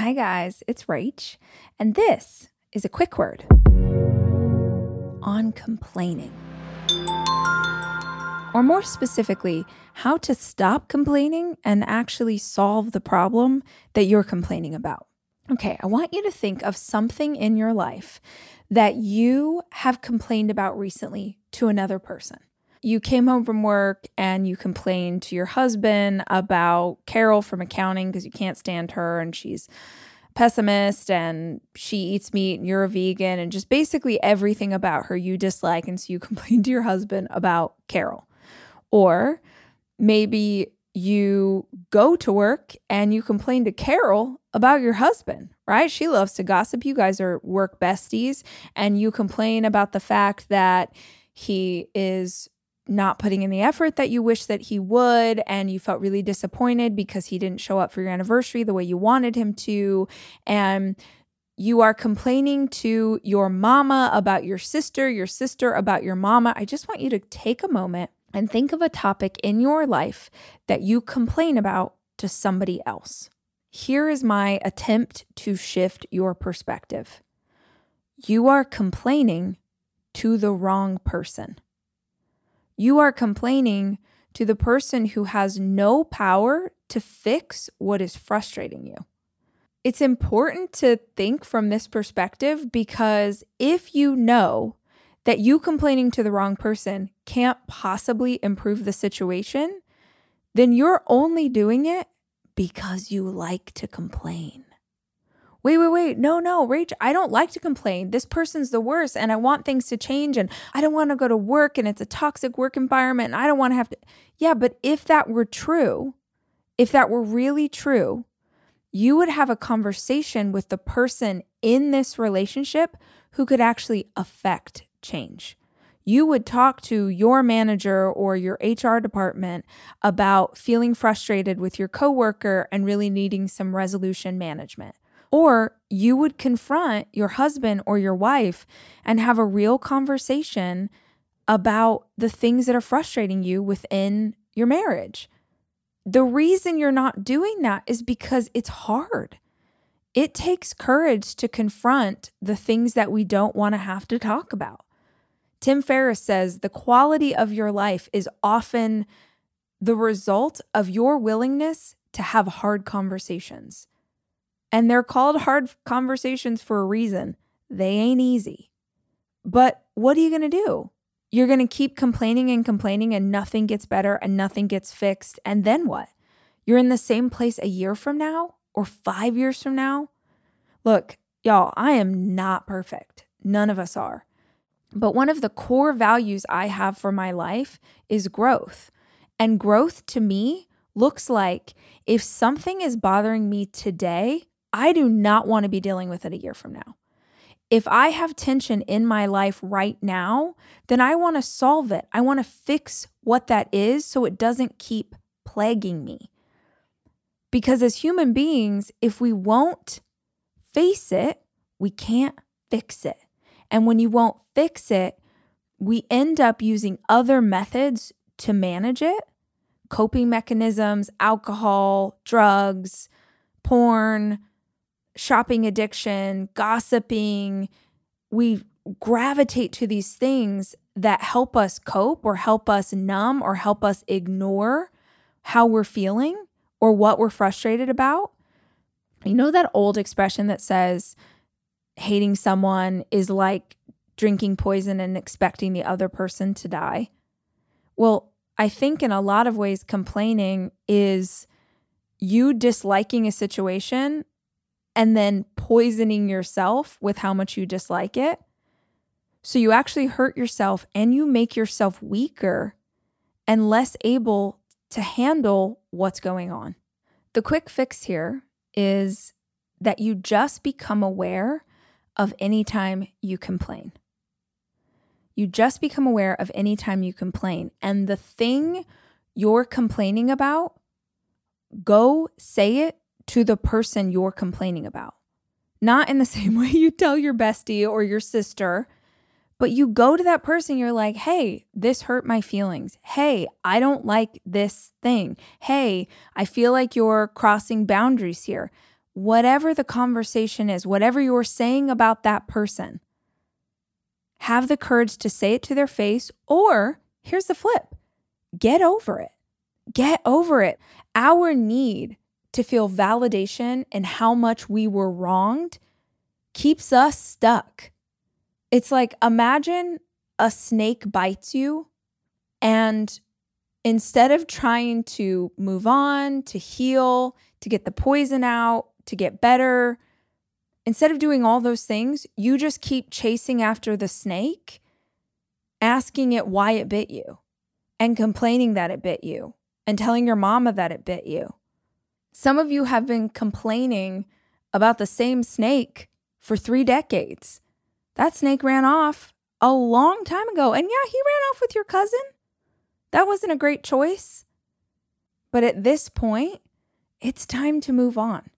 Hi, guys, it's Rach, and this is a quick word on complaining. Or more specifically, how to stop complaining and actually solve the problem that you're complaining about. Okay, I want you to think of something in your life that you have complained about recently to another person. You came home from work and you complained to your husband about Carol from accounting because you can't stand her and she's pessimist and she eats meat and you're a vegan and just basically everything about her you dislike and so you complain to your husband about Carol. Or maybe you go to work and you complain to Carol about your husband, right? She loves to gossip. You guys are work besties and you complain about the fact that he is not putting in the effort that you wish that he would and you felt really disappointed because he didn't show up for your anniversary the way you wanted him to and you are complaining to your mama about your sister, your sister about your mama. I just want you to take a moment and think of a topic in your life that you complain about to somebody else. Here is my attempt to shift your perspective. You are complaining to the wrong person. You are complaining to the person who has no power to fix what is frustrating you. It's important to think from this perspective because if you know that you complaining to the wrong person can't possibly improve the situation, then you're only doing it because you like to complain wait, wait, wait, no, no, Rach, I don't like to complain. This person's the worst and I want things to change and I don't want to go to work and it's a toxic work environment and I don't want to have to. Yeah, but if that were true, if that were really true, you would have a conversation with the person in this relationship who could actually affect change. You would talk to your manager or your HR department about feeling frustrated with your coworker and really needing some resolution management. Or you would confront your husband or your wife and have a real conversation about the things that are frustrating you within your marriage. The reason you're not doing that is because it's hard. It takes courage to confront the things that we don't want to have to talk about. Tim Ferriss says the quality of your life is often the result of your willingness to have hard conversations. And they're called hard conversations for a reason. They ain't easy. But what are you going to do? You're going to keep complaining and complaining, and nothing gets better and nothing gets fixed. And then what? You're in the same place a year from now or five years from now? Look, y'all, I am not perfect. None of us are. But one of the core values I have for my life is growth. And growth to me looks like if something is bothering me today, I do not want to be dealing with it a year from now. If I have tension in my life right now, then I want to solve it. I want to fix what that is so it doesn't keep plaguing me. Because as human beings, if we won't face it, we can't fix it. And when you won't fix it, we end up using other methods to manage it coping mechanisms, alcohol, drugs, porn, shopping addiction, gossiping, we gravitate to these things that help us cope or help us numb or help us ignore how we're feeling or what we're frustrated about. You know that old expression that says hating someone is like drinking poison and expecting the other person to die? Well, I think in a lot of ways, complaining is you disliking a situation and then poisoning yourself with how much you dislike it. So you actually hurt yourself and you make yourself weaker and less able to handle what's going on. The quick fix here is that you just become aware of any time you complain. You just become aware of any time you complain. And the thing you're complaining about, go say it to the person you're complaining about. Not in the same way you tell your bestie or your sister, but you go to that person, you're like, hey, this hurt my feelings. Hey, I don't like this thing. Hey, I feel like you're crossing boundaries here. whatever the conversation is, whatever you're saying about that person, have the courage to say it to their face, or here's the flip get over it. Get over it. Our need to feel validation and how much we were wronged keeps us stuck. It's like imagine a snake bites you, and instead of trying to move on, to heal, to get the poison out, to get better, instead of doing all those things, you just keep chasing after the snake, asking it why it bit you, and complaining that it bit you, and telling your mama that it bit you. Some of you have been complaining about the same snake for three decades. That snake ran off a long time ago. And yeah, he ran off with your cousin. That wasn't a great choice. But at this point, it's time to move on.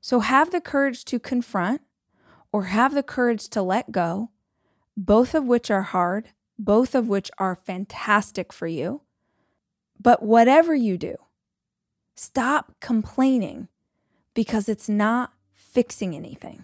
So have the courage to confront or have the courage to let go, both of which are hard, both of which are fantastic for you. But whatever you do, stop complaining because it's not fixing anything.